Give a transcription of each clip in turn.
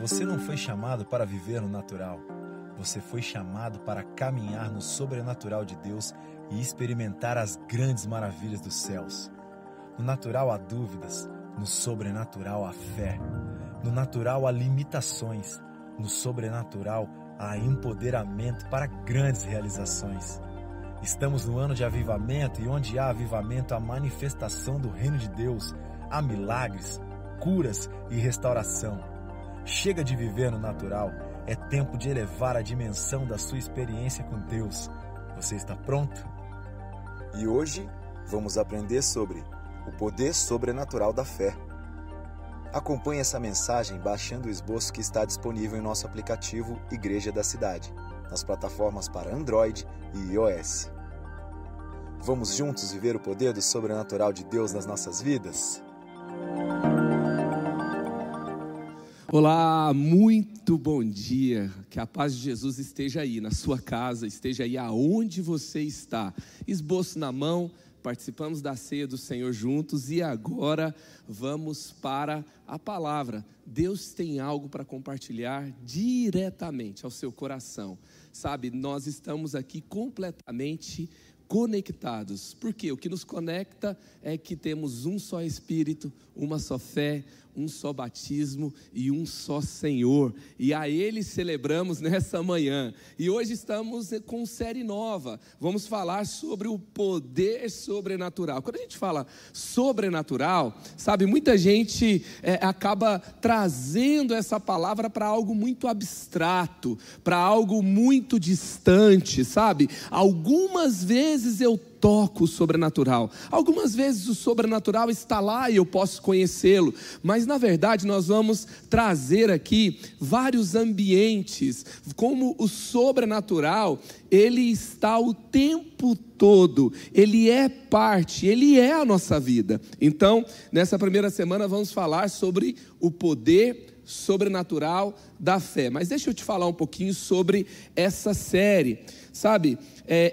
Você não foi chamado para viver no natural. Você foi chamado para caminhar no sobrenatural de Deus e experimentar as grandes maravilhas dos céus. No natural há dúvidas, no sobrenatural há fé. No natural há limitações, no sobrenatural há empoderamento para grandes realizações. Estamos no ano de avivamento e onde há avivamento, há manifestação do reino de Deus, há milagres, curas e restauração. Chega de viver no natural, é tempo de elevar a dimensão da sua experiência com Deus. Você está pronto? E hoje vamos aprender sobre o poder sobrenatural da fé. Acompanhe essa mensagem baixando o esboço que está disponível em nosso aplicativo Igreja da Cidade, nas plataformas para Android e iOS. Vamos juntos viver o poder do sobrenatural de Deus nas nossas vidas? Olá, muito bom dia. Que a paz de Jesus esteja aí na sua casa, esteja aí aonde você está. Esboço na mão, participamos da ceia do Senhor juntos e agora vamos para a palavra. Deus tem algo para compartilhar diretamente ao seu coração. Sabe, nós estamos aqui completamente conectados. Porque o que nos conecta é que temos um só espírito, uma só fé, um só batismo e um só Senhor. E a Ele celebramos nessa manhã. E hoje estamos com série nova. Vamos falar sobre o poder sobrenatural. Quando a gente fala sobrenatural, sabe, muita gente é, acaba trazendo essa palavra para algo muito abstrato, para algo muito distante, sabe? Algumas vezes eu toco o sobrenatural. Algumas vezes o sobrenatural está lá e eu posso conhecê-lo, mas na verdade nós vamos trazer aqui vários ambientes, como o sobrenatural, ele está o tempo todo, ele é parte, ele é a nossa vida. Então, nessa primeira semana vamos falar sobre o poder sobrenatural da fé. Mas deixa eu te falar um pouquinho sobre essa série. Sabe, é,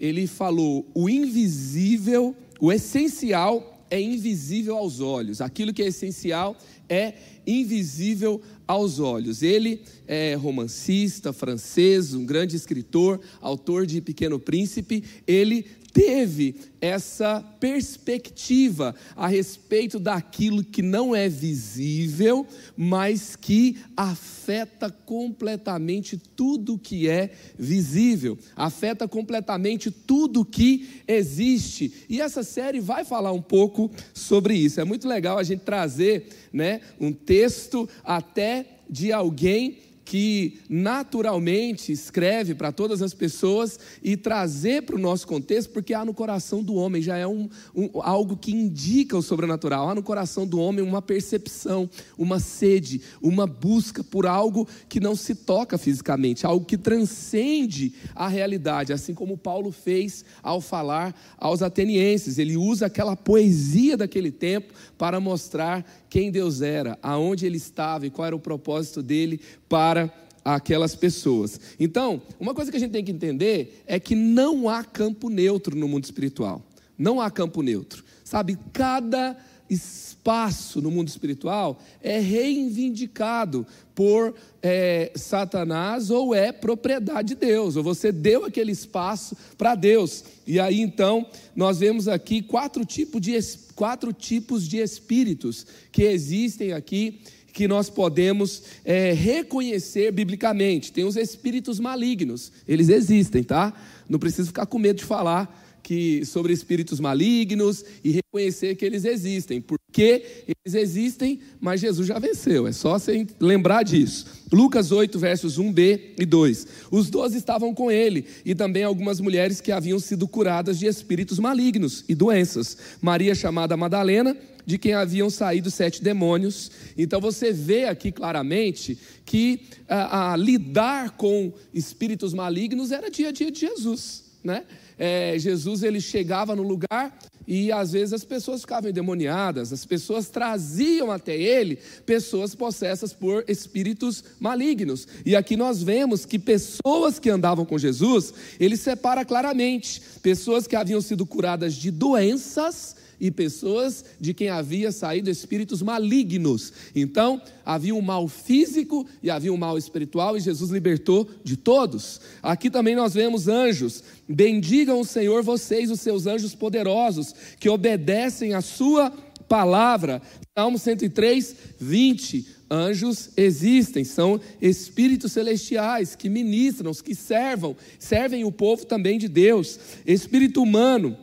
ele falou: o invisível, o essencial é invisível aos olhos. Aquilo que é essencial é invisível aos olhos. Ele é romancista francês, um grande escritor, autor de Pequeno Príncipe. Ele teve essa perspectiva a respeito daquilo que não é visível, mas que afeta completamente tudo que é visível, afeta completamente tudo que existe. E essa série vai falar um pouco sobre isso. É muito legal a gente trazer, né, um texto até de alguém que naturalmente escreve para todas as pessoas e trazer para o nosso contexto, porque há no coração do homem, já é um, um, algo que indica o sobrenatural, há no coração do homem uma percepção, uma sede, uma busca por algo que não se toca fisicamente, algo que transcende a realidade, assim como Paulo fez ao falar aos atenienses, ele usa aquela poesia daquele tempo para mostrar quem Deus era, aonde ele estava e qual era o propósito dele para aquelas pessoas. Então, uma coisa que a gente tem que entender é que não há campo neutro no mundo espiritual. Não há campo neutro. Sabe, cada espaço no mundo espiritual é reivindicado por é, Satanás ou é propriedade de Deus, ou você deu aquele espaço para Deus. E aí então nós vemos aqui quatro tipos de, quatro tipos de espíritos que existem aqui que nós podemos é, reconhecer biblicamente. Tem os espíritos malignos, eles existem, tá? Não precisa ficar com medo de falar que sobre espíritos malignos e reconhecer que eles existem, porque eles existem, mas Jesus já venceu, é só você lembrar disso. Lucas 8, versos 1b e 2. Os doze estavam com ele, e também algumas mulheres que haviam sido curadas de espíritos malignos e doenças. Maria, chamada Madalena, de quem haviam saído sete demônios. Então você vê aqui claramente que a, a lidar com espíritos malignos era dia a dia de Jesus, né? É, Jesus ele chegava no lugar e às vezes as pessoas ficavam endemoniadas, as pessoas traziam até ele pessoas possessas por espíritos malignos. E aqui nós vemos que pessoas que andavam com Jesus, ele separa claramente pessoas que haviam sido curadas de doenças e pessoas de quem havia saído espíritos malignos. Então, havia um mal físico e havia um mal espiritual, e Jesus libertou de todos. Aqui também nós vemos anjos. Bendigam o Senhor vocês, os seus anjos poderosos, que obedecem a sua palavra. Salmo 103, 20. Anjos existem, são espíritos celestiais que ministram, que servam, servem o povo também de Deus. Espírito humano,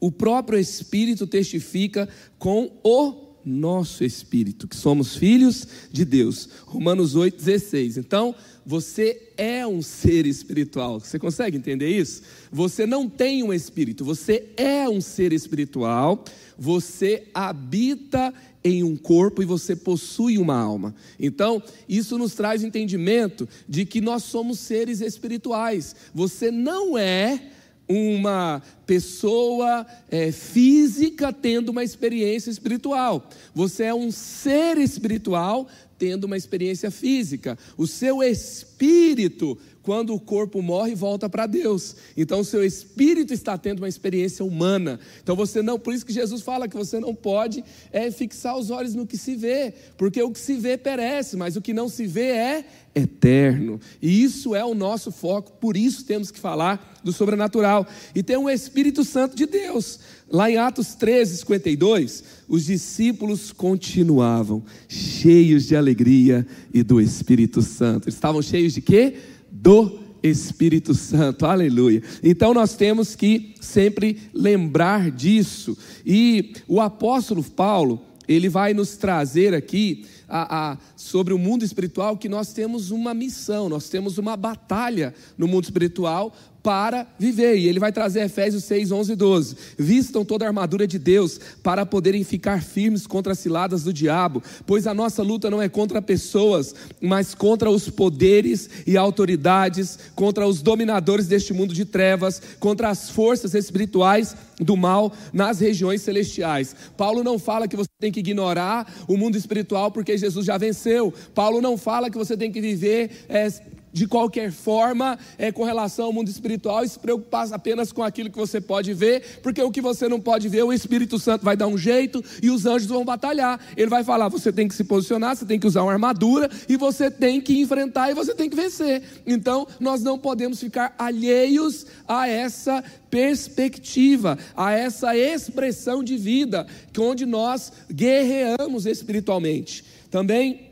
o próprio Espírito testifica com o nosso espírito, que somos filhos de Deus. Romanos 8,16. Então, você é um ser espiritual. Você consegue entender isso? Você não tem um espírito, você é um ser espiritual. Você habita em um corpo e você possui uma alma. Então, isso nos traz entendimento de que nós somos seres espirituais. Você não é uma pessoa é, física tendo uma experiência espiritual. Você é um ser espiritual tendo uma experiência física. O seu espírito quando o corpo morre, volta para Deus. Então o seu espírito está tendo uma experiência humana. Então você não, por isso que Jesus fala que você não pode é fixar os olhos no que se vê, porque o que se vê perece, mas o que não se vê é eterno. E isso é o nosso foco, por isso temos que falar do sobrenatural. E tem um Espírito Santo de Deus. Lá em Atos 13, 52, os discípulos continuavam cheios de alegria e do Espírito Santo. Eles estavam cheios de quê? Do Espírito Santo, aleluia. Então nós temos que sempre lembrar disso. E o apóstolo Paulo, ele vai nos trazer aqui a, a, sobre o mundo espiritual que nós temos uma missão, nós temos uma batalha no mundo espiritual para viver. E ele vai trazer Efésios 6, 11 e 12. Vistam toda a armadura de Deus para poderem ficar firmes contra as ciladas do diabo, pois a nossa luta não é contra pessoas, mas contra os poderes e autoridades, contra os dominadores deste mundo de trevas, contra as forças espirituais do mal nas regiões celestiais. Paulo não fala que você tem que ignorar o mundo espiritual porque Jesus já venceu. Paulo não fala que você tem que viver é, de qualquer forma é, com relação ao mundo espiritual e se preocupar apenas com aquilo que você pode ver, porque o que você não pode ver, o Espírito Santo vai dar um jeito e os anjos vão batalhar. Ele vai falar: você tem que se posicionar, você tem que usar uma armadura e você tem que enfrentar e você tem que vencer. Então, nós não podemos ficar alheios a essa perspectiva, a essa expressão de vida, onde nós guerreamos espiritualmente. Também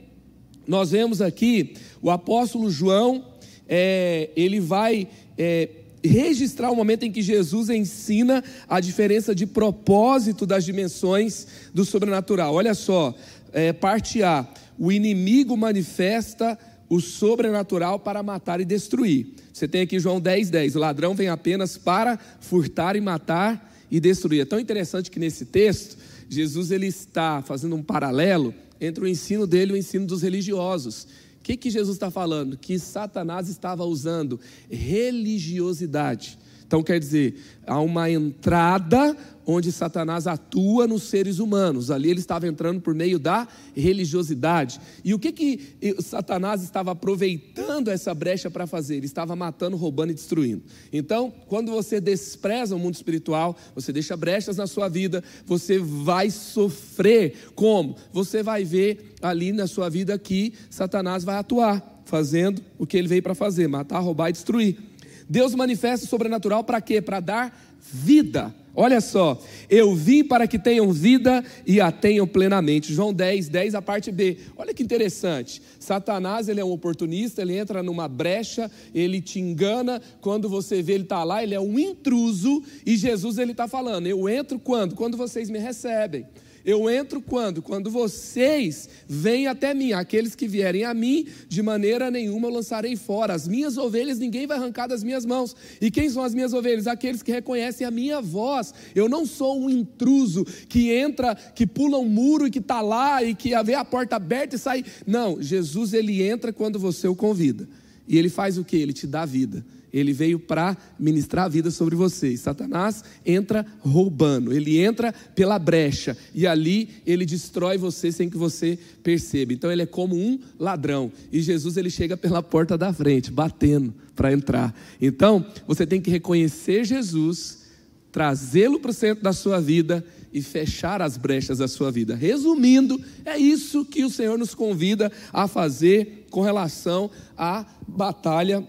nós vemos aqui o apóstolo João, é, ele vai é, registrar o momento em que Jesus ensina a diferença de propósito das dimensões do sobrenatural. Olha só, é, parte A: o inimigo manifesta o sobrenatural para matar e destruir. Você tem aqui João 10, 10. O ladrão vem apenas para furtar e matar e destruir. É tão interessante que nesse texto, Jesus ele está fazendo um paralelo entre o ensino dele e o ensino dos religiosos. O que, que Jesus está falando? Que Satanás estava usando religiosidade. Então quer dizer, há uma entrada onde Satanás atua nos seres humanos. Ali ele estava entrando por meio da religiosidade. E o que que Satanás estava aproveitando essa brecha para fazer? Ele estava matando, roubando e destruindo. Então, quando você despreza o mundo espiritual, você deixa brechas na sua vida, você vai sofrer. Como? Você vai ver ali na sua vida que Satanás vai atuar, fazendo o que ele veio para fazer: matar, roubar e destruir. Deus manifesta o sobrenatural para quê? Para dar vida Olha só, eu vim para que tenham vida e a tenham plenamente. João 10, 10, a parte B. Olha que interessante. Satanás, ele é um oportunista, ele entra numa brecha, ele te engana. Quando você vê ele está lá, ele é um intruso. E Jesus, ele está falando: Eu entro quando? Quando vocês me recebem. Eu entro quando? Quando vocês vêm até mim. Aqueles que vierem a mim, de maneira nenhuma eu lançarei fora. As minhas ovelhas ninguém vai arrancar das minhas mãos. E quem são as minhas ovelhas? Aqueles que reconhecem a minha voz. Eu não sou um intruso que entra, que pula um muro e que está lá e que vê a porta aberta e sai. Não, Jesus ele entra quando você o convida. E ele faz o que? Ele te dá vida. Ele veio para ministrar a vida sobre vocês. Satanás entra roubando, ele entra pela brecha e ali ele destrói você sem que você perceba. Então ele é como um ladrão e Jesus ele chega pela porta da frente, batendo para entrar. Então você tem que reconhecer Jesus trazê-lo para o centro da sua vida e fechar as brechas da sua vida. Resumindo, é isso que o Senhor nos convida a fazer com relação à batalha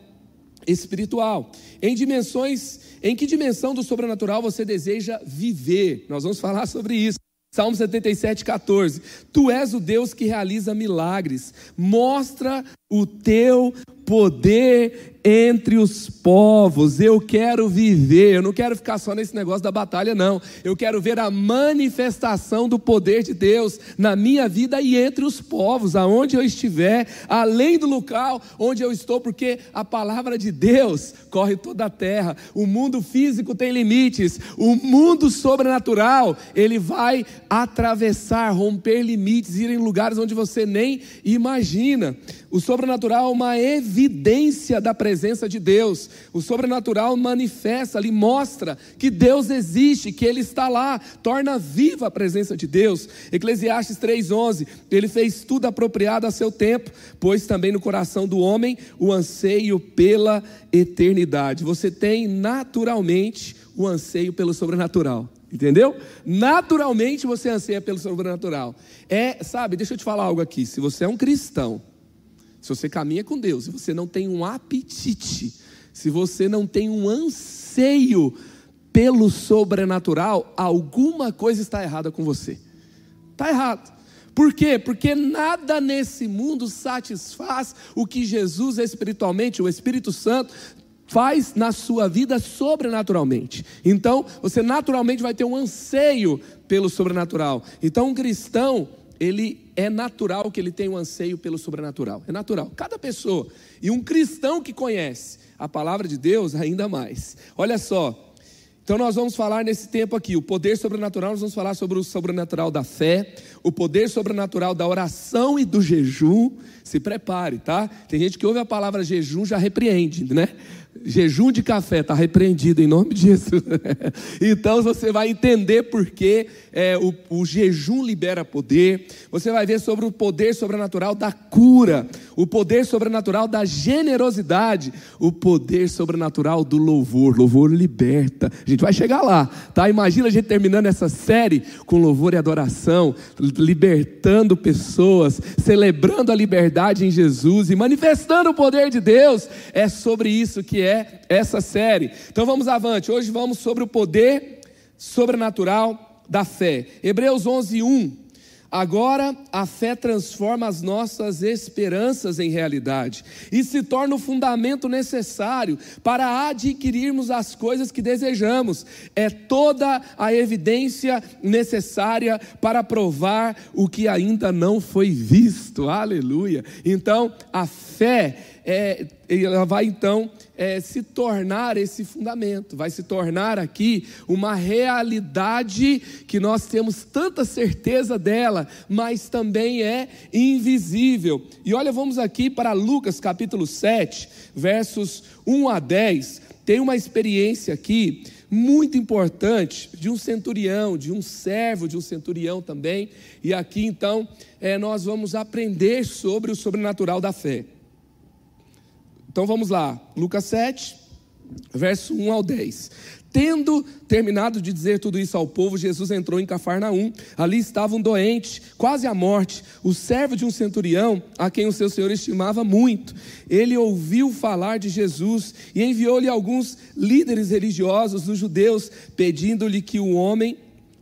espiritual. Em dimensões, em que dimensão do sobrenatural você deseja viver? Nós vamos falar sobre isso. Salmo 77, 14. Tu és o Deus que realiza milagres, mostra o teu poder entre os povos. Eu quero viver, eu não quero ficar só nesse negócio da batalha, não. Eu quero ver a manifestação do poder de Deus na minha vida e entre os povos, aonde eu estiver, além do local onde eu estou, porque a palavra de Deus corre toda a terra. O mundo físico tem limites, o mundo sobrenatural, ele vai atravessar, romper limites, ir em lugares onde você nem imagina. O sobrenatural é uma evidência da presença de Deus. O sobrenatural manifesta ali, mostra que Deus existe, que Ele está lá, torna viva a presença de Deus. Eclesiastes 3,11: Ele fez tudo apropriado a seu tempo, pois também no coração do homem o anseio pela eternidade. Você tem naturalmente o anseio pelo sobrenatural. Entendeu? Naturalmente você anseia pelo sobrenatural. É, sabe, deixa eu te falar algo aqui. Se você é um cristão, se você caminha com Deus, se você não tem um apetite, se você não tem um anseio pelo sobrenatural, alguma coisa está errada com você. Está errado. Por quê? Porque nada nesse mundo satisfaz o que Jesus espiritualmente, o Espírito Santo, faz na sua vida sobrenaturalmente. Então, você naturalmente vai ter um anseio pelo sobrenatural. Então, um cristão, ele é natural que ele tenha um anseio pelo sobrenatural. É natural. Cada pessoa. E um cristão que conhece a palavra de Deus, ainda mais. Olha só. Então, nós vamos falar nesse tempo aqui, o poder sobrenatural, nós vamos falar sobre o sobrenatural da fé, o poder sobrenatural da oração e do jejum. Se prepare, tá? Tem gente que ouve a palavra jejum já repreende, né? Jejum de café está repreendido em nome de Jesus. então você vai entender porque é, o, o, jejum libera poder. Você vai ver sobre o poder sobrenatural da cura, o poder sobrenatural da generosidade, o poder sobrenatural do louvor. Louvor liberta. A gente vai chegar lá, tá? Imagina a gente terminando essa série com louvor e adoração, libertando pessoas, celebrando a liberdade em Jesus e manifestando o poder de Deus. É sobre isso que é essa série. Então vamos avante. Hoje vamos sobre o poder sobrenatural da fé. Hebreus 11, 1. Agora a fé transforma as nossas esperanças em realidade e se torna o fundamento necessário para adquirirmos as coisas que desejamos. É toda a evidência necessária para provar o que ainda não foi visto. Aleluia. Então, a fé é, ela vai então é, se tornar esse fundamento, vai se tornar aqui uma realidade que nós temos tanta certeza dela, mas também é invisível. E olha, vamos aqui para Lucas capítulo 7, versos 1 a 10. Tem uma experiência aqui muito importante de um centurião, de um servo de um centurião também. E aqui então é, nós vamos aprender sobre o sobrenatural da fé. Então vamos lá, Lucas 7, verso 1 ao 10. Tendo terminado de dizer tudo isso ao povo, Jesus entrou em Cafarnaum. Ali estava um doente, quase à morte, o servo de um centurião, a quem o seu senhor estimava muito. Ele ouviu falar de Jesus e enviou-lhe alguns líderes religiosos dos judeus, pedindo-lhe que o homem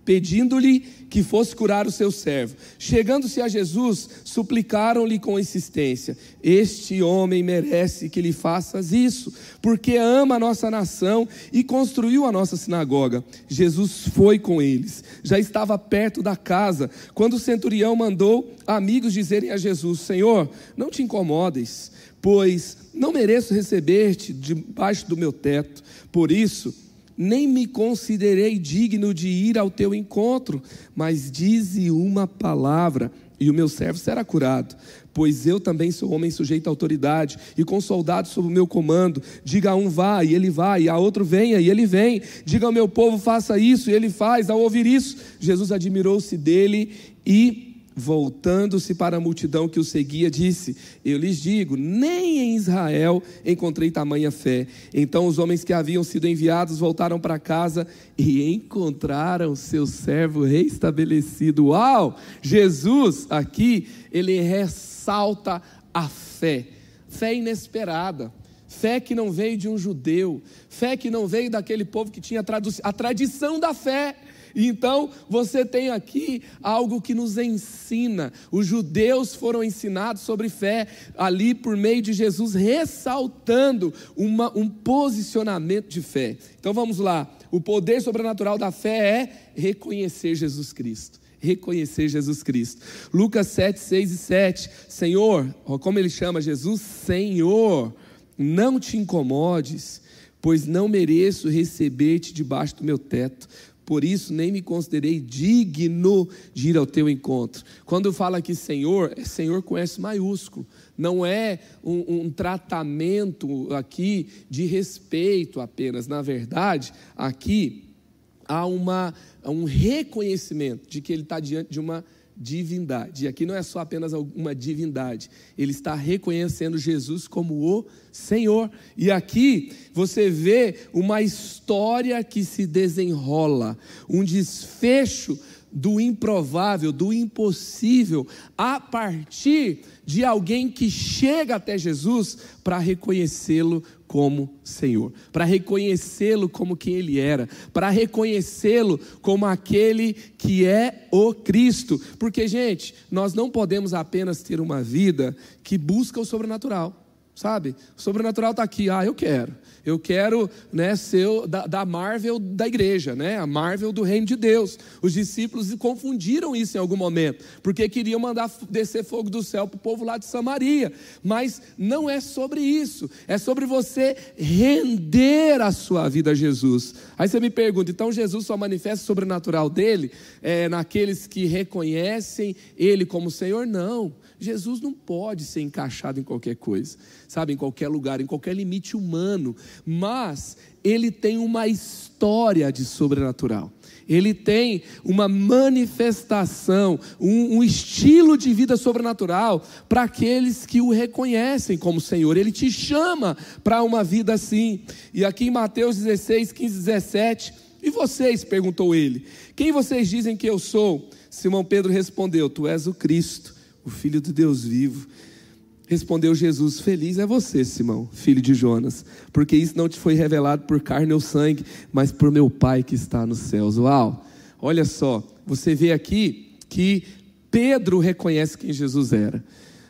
pedindo-lhe que fosse curar o seu servo. Chegando-se a Jesus, suplicaram-lhe com insistência: Este homem merece que lhe faças isso, porque ama a nossa nação e construiu a nossa sinagoga. Jesus foi com eles. Já estava perto da casa, quando o centurião mandou amigos dizerem a Jesus: Senhor, não te incomodes, pois não mereço receber-te debaixo do meu teto. Por isso, nem me considerei digno de ir ao teu encontro, mas dize uma palavra, e o meu servo será curado. Pois eu também sou homem sujeito à autoridade, e com soldados sob o meu comando. Diga a um vá, e ele vai, e a outro venha, e ele vem. Diga ao meu povo, faça isso, e ele faz. Ao ouvir isso, Jesus admirou-se dele e voltando-se para a multidão que o seguia, disse: Eu lhes digo, nem em Israel encontrei tamanha fé. Então os homens que haviam sido enviados voltaram para casa e encontraram seu servo restabelecido. Uau! Jesus aqui, ele ressalta a fé, fé inesperada. Fé que não veio de um judeu, fé que não veio daquele povo que tinha a tradição da fé. Então, você tem aqui algo que nos ensina. Os judeus foram ensinados sobre fé ali por meio de Jesus, ressaltando uma, um posicionamento de fé. Então, vamos lá. O poder sobrenatural da fé é reconhecer Jesus Cristo reconhecer Jesus Cristo. Lucas 7, 6 e 7. Senhor, como ele chama Jesus? Senhor, não te incomodes, pois não mereço receber-te debaixo do meu teto por isso nem me considerei digno de ir ao teu encontro. Quando fala aqui Senhor, é Senhor com S maiúsculo. Não é um, um, tratamento aqui de respeito apenas. Na verdade, aqui há uma, um reconhecimento de que ele está diante de uma divindade. E aqui não é só apenas uma divindade, ele está reconhecendo Jesus como o Senhor. E aqui você vê uma história que se desenrola, um desfecho do improvável, do impossível, a partir de alguém que chega até Jesus para reconhecê-lo como Senhor, para reconhecê-lo como quem ele era, para reconhecê-lo como aquele que é o Cristo. Porque, gente, nós não podemos apenas ter uma vida que busca o sobrenatural sabe? O sobrenatural está aqui, ah, eu quero. Eu quero né, ser da, da, Marvel da igreja, né? a Marvel do reino de Deus. Os discípulos confundiram isso em algum momento, porque queriam mandar descer fogo do céu para o povo lá de Samaria. Mas não é sobre isso, é sobre você render a sua vida a Jesus. Aí você me pergunta, então Jesus só manifesta o sobrenatural dele é, naqueles que reconhecem Ele como Senhor? Não. Jesus não pode ser encaixado em qualquer coisa, sabe, em qualquer lugar, em qualquer limite humano, mas ele tem uma história de sobrenatural. Ele tem uma manifestação, um, um estilo de vida sobrenatural para aqueles que o reconhecem como Senhor. Ele te chama para uma vida assim. E aqui em Mateus 16, 15, 17, e vocês? perguntou ele. Quem vocês dizem que eu sou? Simão Pedro respondeu: Tu és o Cristo o Filho de Deus vivo. Respondeu Jesus: Feliz é você, Simão, filho de Jonas, porque isso não te foi revelado por carne ou sangue, mas por meu Pai que está nos céus. Uau! Olha só, você vê aqui que Pedro reconhece quem Jesus era.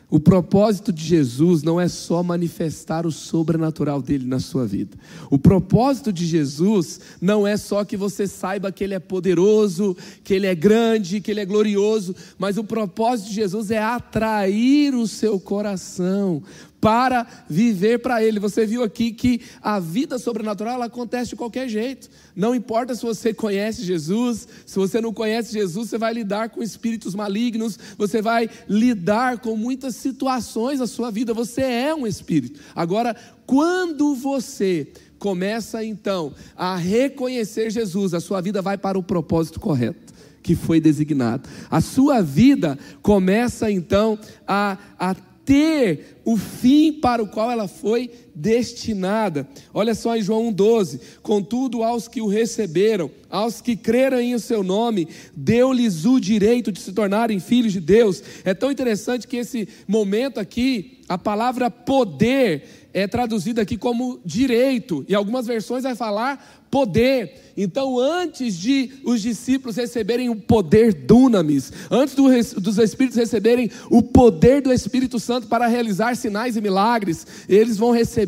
O propósito de Jesus não é só manifestar o sobrenatural dele na sua vida. O propósito de Jesus não é só que você saiba que ele é poderoso, que ele é grande, que ele é glorioso, mas o propósito de Jesus é atrair o seu coração para viver para Ele. Você viu aqui que a vida sobrenatural acontece de qualquer jeito. Não importa se você conhece Jesus, se você não conhece Jesus, você vai lidar com espíritos malignos, você vai lidar com muitas situações da sua vida. Você é um espírito. Agora, quando você começa então a reconhecer Jesus, a sua vida vai para o propósito correto que foi designado. A sua vida começa então a, a ter o fim para o qual ela foi destinada. Olha só em João 1,12: Contudo, aos que o receberam, aos que creram em o seu nome, deu-lhes o direito de se tornarem filhos de Deus. É tão interessante que esse momento aqui, a palavra poder, é traduzida aqui como direito, e algumas versões vai falar poder. Então, antes de os discípulos receberem o poder dunamis, antes do, dos Espíritos receberem o poder do Espírito Santo para realizar sinais e milagres, eles vão receber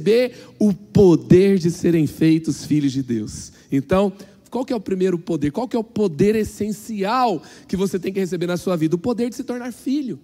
o poder de serem feitos filhos de Deus. Então, qual que é o primeiro poder? Qual que é o poder essencial que você tem que receber na sua vida? O poder de se tornar filho.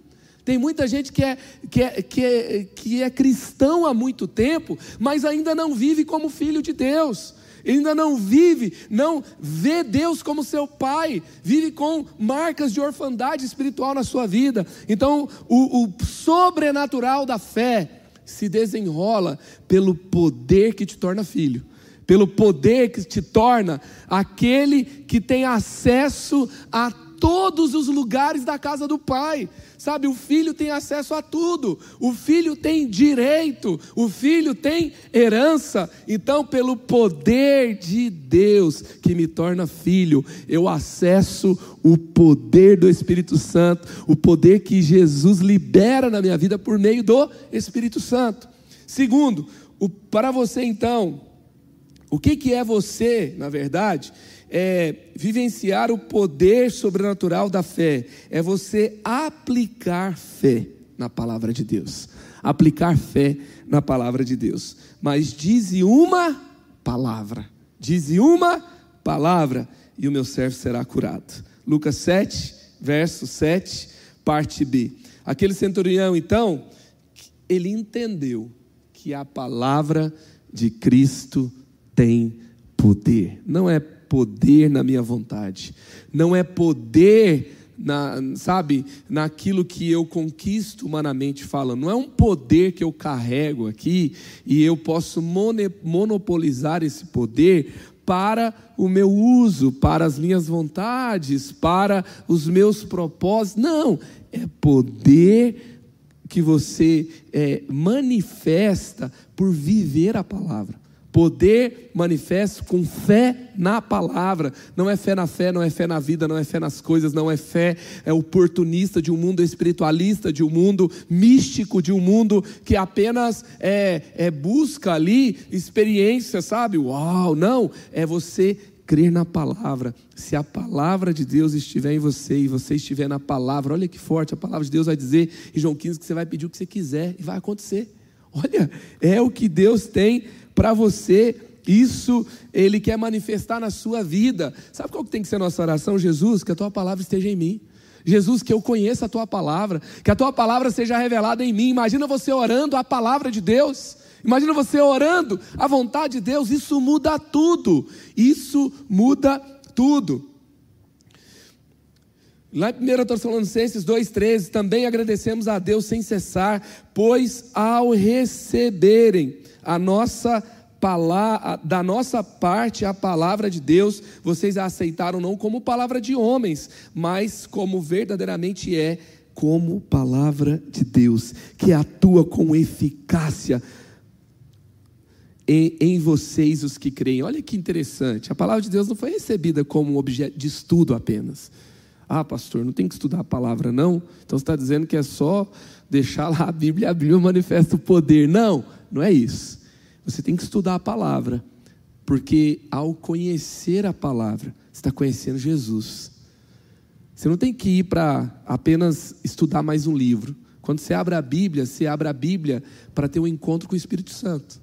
Tem muita gente que é, que, é, que, é, que é cristão há muito tempo, mas ainda não vive como filho de Deus. Ainda não vive, não vê Deus como seu pai, vive com marcas de orfandade espiritual na sua vida. Então, o, o sobrenatural da fé se desenrola pelo poder que te torna filho pelo poder que te torna aquele que tem acesso a todos os lugares da casa do Pai. Sabe, o filho tem acesso a tudo, o filho tem direito, o filho tem herança. Então, pelo poder de Deus que me torna filho, eu acesso o poder do Espírito Santo, o poder que Jesus libera na minha vida por meio do Espírito Santo. Segundo, o, para você então, o que, que é você, na verdade? É, vivenciar o poder sobrenatural da fé, é você aplicar fé na palavra de Deus. Aplicar fé na palavra de Deus. Mas dize uma palavra, dize uma palavra, e o meu servo será curado. Lucas 7, verso 7, parte B. Aquele centurião, então, ele entendeu que a palavra de Cristo tem poder. Não é poder na minha vontade, não é poder na, sabe, naquilo que eu conquisto humanamente falando. Não é um poder que eu carrego aqui e eu posso monopolizar esse poder para o meu uso, para as minhas vontades, para os meus propósitos. Não, é poder que você é, manifesta por viver a palavra. Poder manifesto com fé na palavra. Não é fé na fé, não é fé na vida, não é fé nas coisas, não é fé é oportunista de um mundo espiritualista, de um mundo místico, de um mundo que apenas é, é busca ali experiência, sabe? Uau, não. É você crer na palavra. Se a palavra de Deus estiver em você e você estiver na palavra, olha que forte, a palavra de Deus vai dizer em João 15 que você vai pedir o que você quiser e vai acontecer. Olha, é o que Deus tem para você, isso Ele quer manifestar na sua vida. Sabe qual que tem que ser a nossa oração? Jesus, que a tua palavra esteja em mim. Jesus, que eu conheça a tua palavra, que a tua palavra seja revelada em mim. Imagina você orando a palavra de Deus. Imagina você orando a vontade de Deus, isso muda tudo. Isso muda tudo. Lá em 1 Tessalonicenses 2,13, também agradecemos a Deus sem cessar, pois ao receberem a nossa da nossa parte, a palavra de Deus, vocês a aceitaram não como palavra de homens, mas como verdadeiramente é, como palavra de Deus, que atua com eficácia em, em, vocês, os que creem. Olha que interessante, a palavra de Deus não foi recebida como objeto de estudo apenas. Ah, pastor, não tem que estudar a palavra, não? Então você está dizendo que é só deixar lá a Bíblia, a Bíblia manifesta o poder. Não, não é isso. Você tem que estudar a palavra, porque ao conhecer a palavra, você está conhecendo Jesus. Você não tem que ir para apenas estudar mais um livro. Quando você abre a Bíblia, você abre a Bíblia para ter um encontro com o Espírito Santo.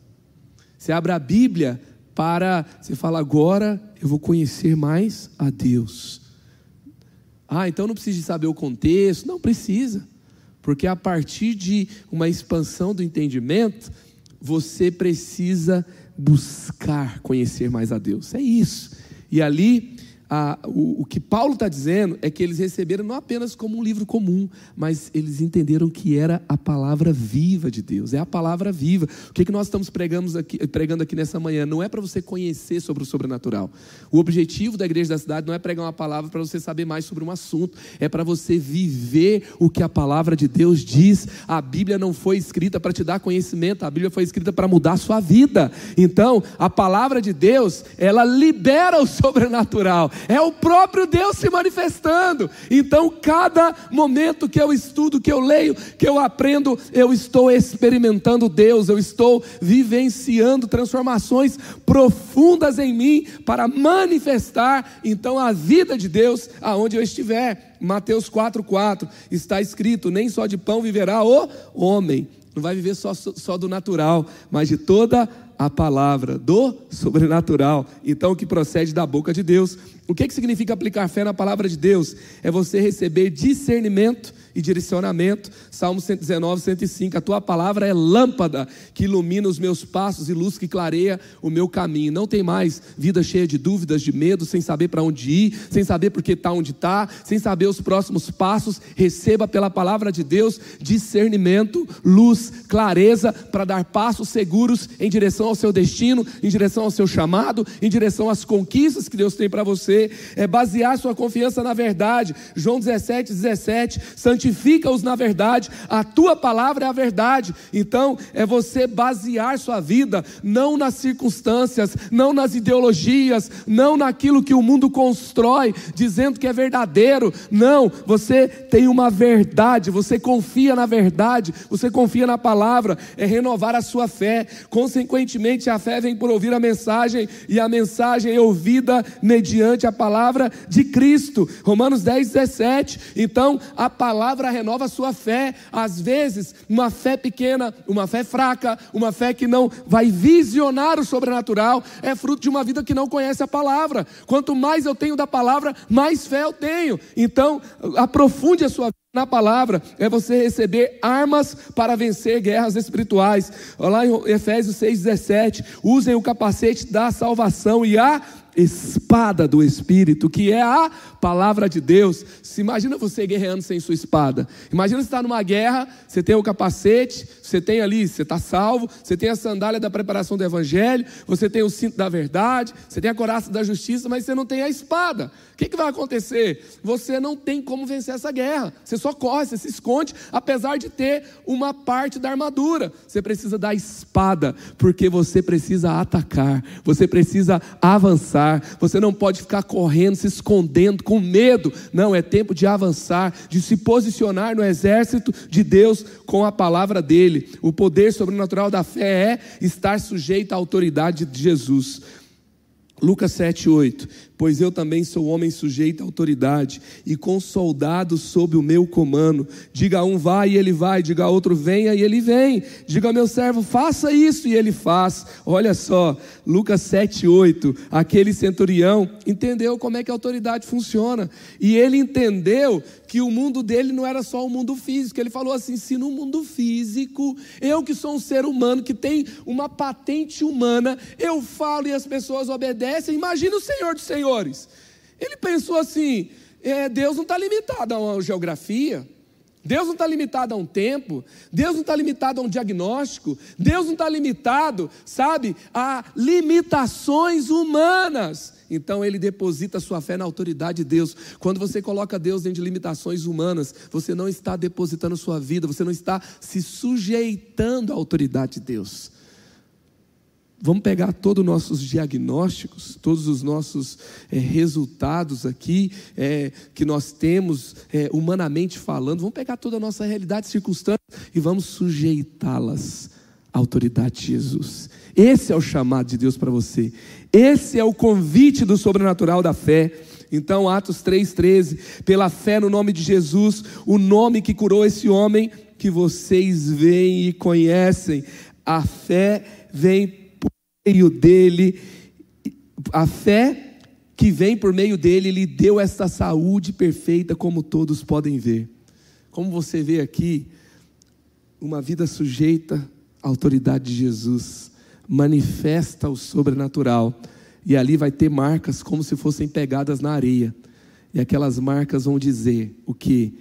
Você abre a Bíblia para, você fala, agora eu vou conhecer mais a Deus. Ah, então não precisa saber o contexto. Não precisa. Porque a partir de uma expansão do entendimento, você precisa buscar conhecer mais a Deus. É isso. E ali a, o, o, que Paulo está dizendo é que eles receberam não apenas como um livro comum, mas eles entenderam que era a palavra viva de Deus, é a palavra viva. O que, que nós estamos pregando aqui, pregando aqui nessa manhã? Não é para você conhecer sobre o sobrenatural. O objetivo da igreja da cidade não é pregar uma palavra para você saber mais sobre um assunto, é para você viver o que a palavra de Deus diz. A Bíblia não foi escrita para te dar conhecimento, a Bíblia foi escrita para mudar a sua vida. Então, a palavra de Deus, ela libera o sobrenatural é o próprio Deus se manifestando. Então, cada momento que eu estudo, que eu leio, que eu aprendo, eu estou experimentando Deus, eu estou vivenciando transformações profundas em mim para manifestar então a vida de Deus aonde eu estiver. Mateus 4,4 está escrito: nem só de pão viverá o homem. Não vai viver só, só do natural, mas de toda a palavra do sobrenatural, então que procede da boca de Deus. O que, que significa aplicar fé na palavra de Deus? É você receber discernimento e direcionamento. Salmo 119, 105. A tua palavra é lâmpada que ilumina os meus passos e luz que clareia o meu caminho. Não tem mais vida cheia de dúvidas, de medo, sem saber para onde ir, sem saber por que está onde está, sem saber os próximos passos. Receba pela palavra de Deus discernimento, luz, clareza para dar passos seguros em direção ao seu destino, em direção ao seu chamado, em direção às conquistas que Deus tem para você é basear sua confiança na verdade. João 17, 17, santifica-os na verdade, a tua palavra é a verdade. Então, é você basear sua vida não nas circunstâncias, não nas ideologias, não naquilo que o mundo constrói, dizendo que é verdadeiro. Não, você tem uma verdade, você confia na verdade, você confia na palavra, é renovar a sua fé. Consequentemente, a fé vem por ouvir a mensagem, e a mensagem é ouvida mediante a palavra de Cristo. Romanos 10, 17. Então, a palavra renova a sua fé. Às vezes, uma fé pequena, uma fé fraca, uma fé que não vai visionar o sobrenatural, é fruto de uma vida que não conhece a palavra. Quanto mais eu tenho da palavra, mais fé eu tenho. Então, aprofunde a sua vida na palavra é você receber armas para vencer guerras espirituais. Lá em Efésios 6,17, usem o capacete da salvação e a espada do Espírito, que é a palavra de Deus. Se imagina você guerreando sem sua espada. Imagina você estar numa guerra, você tem o capacete, você tem ali, você está salvo, você tem a sandália da preparação do Evangelho, você tem o cinto da verdade, você tem a coraça da justiça, mas você não tem a espada. O que, que vai acontecer? Você não tem como vencer essa guerra. Você só corre, você se esconde, apesar de ter uma parte da armadura. Você precisa da espada, porque você precisa atacar, você precisa avançar. Você não pode ficar correndo, se escondendo com medo. Não, é tempo de avançar, de se posicionar no exército de Deus com a palavra dele. O poder sobrenatural da fé é estar sujeito à autoridade de Jesus. Lucas 7, 8 pois eu também sou homem sujeito à autoridade e com soldados sob o meu comando. Diga a um vai e ele vai, diga a outro venha e ele vem. Diga ao meu servo faça isso e ele faz. Olha só, Lucas 7:8, aquele centurião entendeu como é que a autoridade funciona e ele entendeu que o mundo dele não era só o mundo físico. Ele falou assim: se no mundo físico, eu que sou um ser humano que tem uma patente humana, eu falo e as pessoas obedecem, imagina o Senhor do Senhor Ele pensou assim: é, Deus não está limitado a uma geografia. Deus não está limitado a um tempo, Deus não está limitado a um diagnóstico, Deus não está limitado, sabe, a limitações humanas. Então ele deposita sua fé na autoridade de Deus. Quando você coloca Deus dentro de limitações humanas, você não está depositando sua vida, você não está se sujeitando à autoridade de Deus. Vamos pegar todos os nossos diagnósticos, todos os nossos é, resultados aqui é, que nós temos, é, humanamente falando, vamos pegar toda a nossa realidade, circunstâncias e vamos sujeitá-las à autoridade de Jesus. Esse é o chamado de Deus para você. Esse é o convite do sobrenatural da fé. Então, Atos 3,13, pela fé no nome de Jesus, o nome que curou esse homem que vocês veem e conhecem, a fé vem meio dele, a fé que vem por meio dele, lhe deu essa saúde perfeita, como todos podem ver. Como você vê aqui, uma vida sujeita à autoridade de Jesus, manifesta o sobrenatural, e ali vai ter marcas como se fossem pegadas na areia, e aquelas marcas vão dizer o que?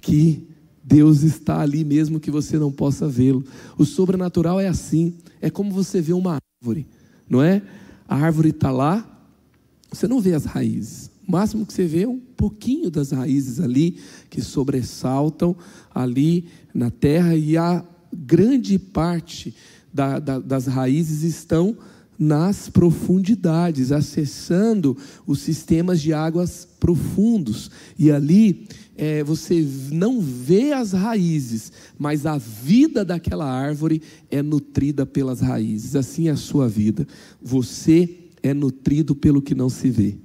Que Deus está ali mesmo que você não possa vê-lo. O sobrenatural é assim, é como você vê uma árvore, não é? A árvore está lá, você não vê as raízes. O máximo que você vê é um pouquinho das raízes ali que sobressaltam ali na terra e a grande parte da, da, das raízes estão nas profundidades, acessando os sistemas de águas profundos. E ali é, você não vê as raízes, mas a vida daquela árvore é nutrida pelas raízes. Assim é a sua vida. Você é nutrido pelo que não se vê.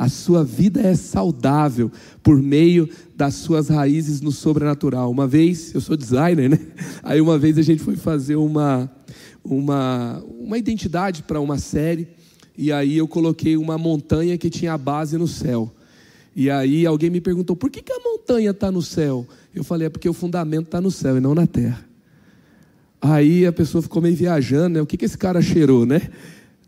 A sua vida é saudável por meio das suas raízes no sobrenatural. Uma vez, eu sou designer, né? Aí uma vez a gente foi fazer uma uma uma identidade para uma série e aí eu coloquei uma montanha que tinha a base no céu. E aí alguém me perguntou: por que, que a montanha está no céu? Eu falei: é porque o fundamento está no céu e não na terra. Aí a pessoa ficou meio viajando, né? O que, que esse cara cheirou, né?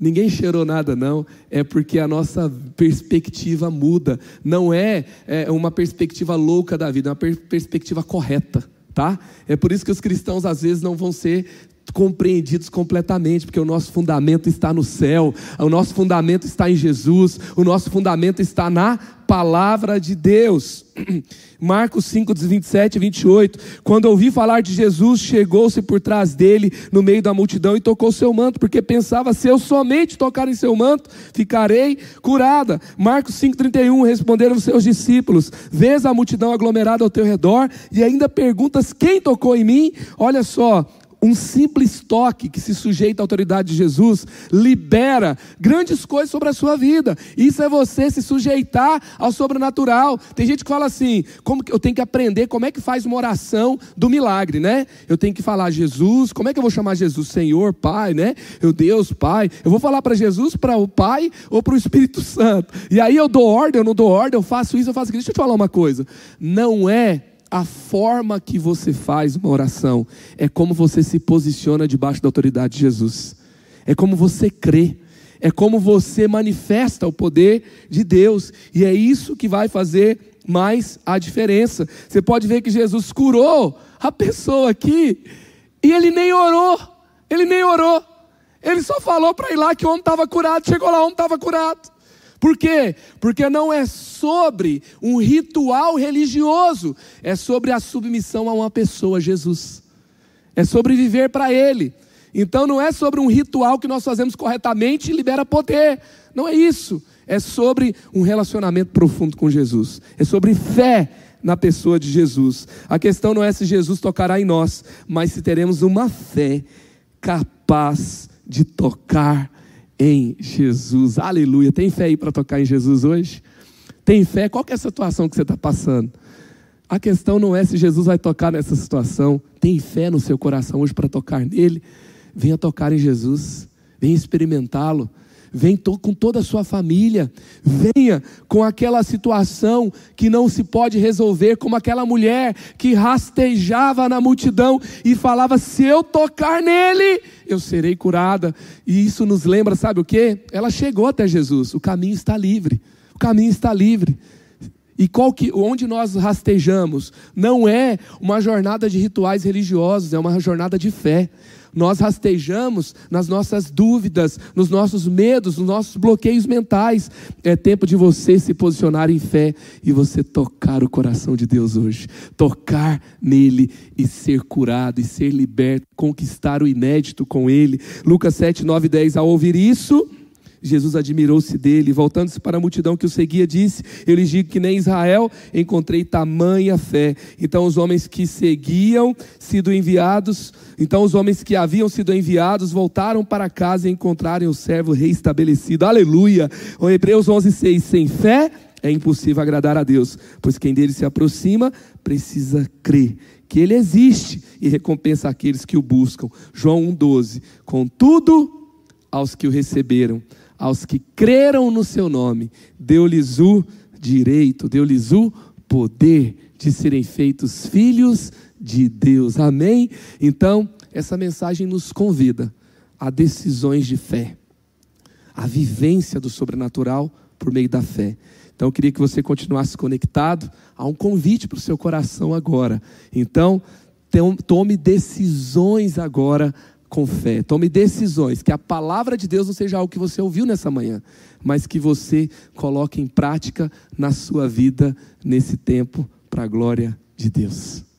Ninguém cheirou nada, não. É porque a nossa perspectiva muda. Não é, é uma perspectiva louca da vida, é uma per perspectiva correta, tá? É por isso que os cristãos às vezes não vão ser compreendidos completamente, porque o nosso fundamento está no céu, o nosso fundamento está em Jesus, o nosso fundamento está na palavra de Deus. Marcos 5, 27 e 28. Quando ouvi falar de Jesus, chegou-se por trás dele, no meio da multidão, e tocou seu manto, porque pensava: se eu somente tocar em seu manto, ficarei curada. Marcos 5, 31. Responderam seus discípulos: Vês a multidão aglomerada ao teu redor, e ainda perguntas: quem tocou em mim? Olha só, um simples toque que se sujeita à autoridade de Jesus libera grandes coisas sobre a sua vida. Isso é você se sujeitar ao sobrenatural. Tem gente que fala assim: como que eu tenho que aprender como é que faz uma oração do milagre, né? Eu tenho que falar Jesus, como é que eu vou chamar Jesus? Senhor, Pai, né? Eu Deus, Pai. Eu vou falar para Jesus, para o Pai ou para o Espírito Santo. E aí eu dou ordem, eu não dou ordem, eu faço isso, eu faço aquilo. Deixa eu te falar uma coisa. Não é a forma que você faz uma oração é como você se posiciona debaixo da autoridade de Jesus. É como você crê. É como você manifesta o poder de Deus. E é isso que vai fazer mais a diferença. Você pode ver que Jesus curou a pessoa aqui e ele nem orou. Ele nem orou. Ele só falou para ir lá que o homem estava curado. Chegou lá, o homem estava curado. Por quê? Porque não é sobre um ritual religioso, é sobre a submissão a uma pessoa, Jesus. É sobre viver para Ele. Então não é sobre um ritual que nós fazemos corretamente e libera poder. Não é isso. É sobre um relacionamento profundo com Jesus. É sobre fé na pessoa de Jesus. A questão não é se Jesus tocará em nós, mas se teremos uma fé capaz de tocar em Jesus. Aleluia. Tem fé aí para tocar em Jesus hoje? Tem fé? Qual é a situação que você está passando? A questão não é se Jesus vai tocar nessa situação. Tem fé no seu coração hoje para tocar nele? Venha tocar em Jesus. Venha experimentá-lo. Vem com toda a sua família. Venha com aquela situação que não se pode resolver, como aquela mulher que rastejava na multidão e falava: Se eu tocar nele, eu serei curada. E isso nos lembra, sabe o que? Ela chegou até Jesus. O caminho está livre. O caminho está livre. E que, onde nós rastejamos? Não é uma jornada de rituais religiosos, é uma jornada de fé. Nós rastejamos nas nossas dúvidas, nos nossos medos, nos nossos bloqueios mentais. É tempo de você se posicionar em fé e você tocar o coração de Deus hoje. Tocar nele e ser curado e ser liberto, conquistar o inédito com ele. Lucas 7, 9 10. Ao ouvir isso. Jesus admirou-se dele, voltando-se para a multidão que o seguia, disse: Eu lhes digo que nem em Israel encontrei tamanha fé. Então os homens que seguiam, sido enviados, então os homens que haviam sido enviados voltaram para casa e encontraram o servo reestabelecido. Aleluia! O Hebreus 11:6 Sem fé é impossível agradar a Deus, pois quem dele se aproxima precisa crer que ele existe e recompensa aqueles que o buscam. João 1:12. Contudo, aos que o receberam, aos que creram no seu nome, deu-lhes o direito, deu-lhes o poder de serem feitos filhos de Deus. Amém? Então, essa mensagem nos convida a decisões de fé, a vivência do sobrenatural por meio da fé. Então, eu queria que você continuasse conectado a um convite para o seu coração agora. Então, tome decisões agora com fé. Tome decisões, que a palavra de Deus não seja algo que você ouviu nessa manhã, mas que você coloque em prática na sua vida nesse tempo para a glória de Deus.